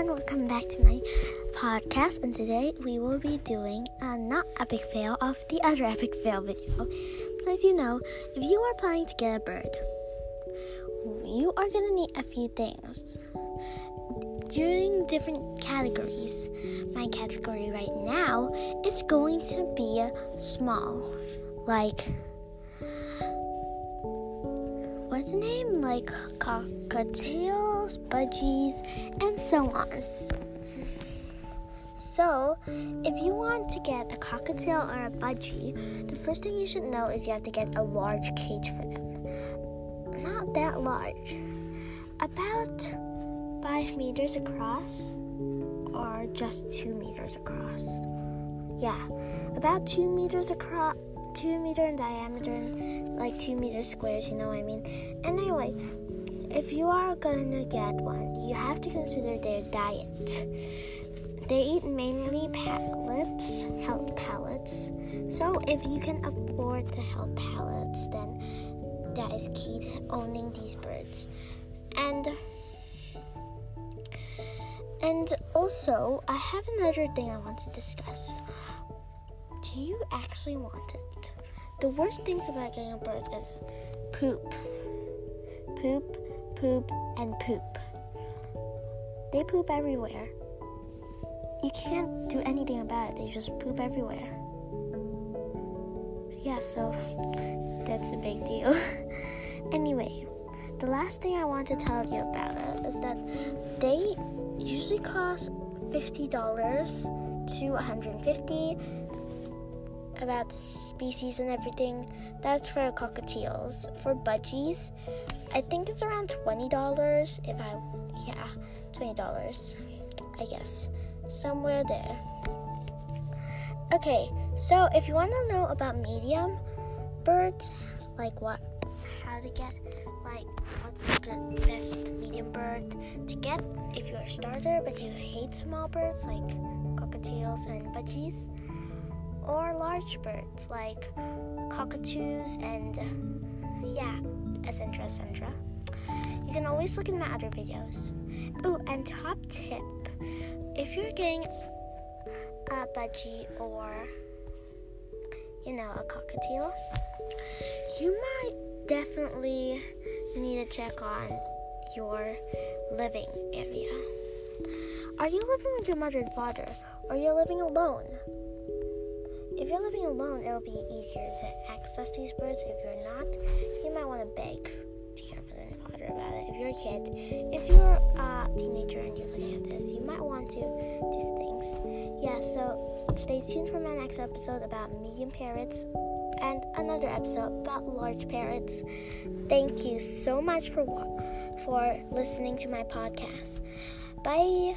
everyone, welcome back to my podcast. And today we will be doing a not epic fail of the other epic fail video. As you know, if you are planning to get a bird, you are gonna need a few things. During different categories, my category right now is going to be small, like what's the name? Like cockatiels, budgies, and so on. So, if you want to get a cockatiel or a budgie, the first thing you should know is you have to get a large cage for them. Not that large, about five meters across, or just two meters across. Yeah, about two meters across two meter in diameter and like two meter squares, you know what I mean? Anyway, if you are gonna get one, you have to consider their diet. They eat mainly pellets, held pellets. So if you can afford to help pellets, then that is key to owning these birds. And and also, I have another thing I want to discuss do you actually want it? The worst things about getting a bird is poop. Poop, poop, and poop. They poop everywhere. You can't do anything about it, they just poop everywhere. Yeah, so that's a big deal. anyway, the last thing I want to tell you about it is that they usually cost $50 to 150 about species and everything. That's for cockatiels. For budgies, I think it's around twenty dollars. If I, yeah, twenty dollars, I guess, somewhere there. Okay, so if you want to know about medium birds, like what, how to get, like what's the best medium bird to get if you're a starter but you hate small birds like cockatiels and budgies or large birds like cockatoos and yeah, etc. etc. You can always look in my other videos. Oh, and top tip if you're getting a budgie or you know a cockatiel, you might definitely need to check on your living area. Are you living with your mother and father? Or are you living alone? If you're living alone, it'll be easier to access these birds. If you're not, you might want to beg to your mother and father about it. If you're a kid, if you're a teenager and you're looking at this, you might want to do things. Yeah, so stay tuned for my next episode about medium parrots and another episode about large parrots. Thank you so much for for listening to my podcast. Bye.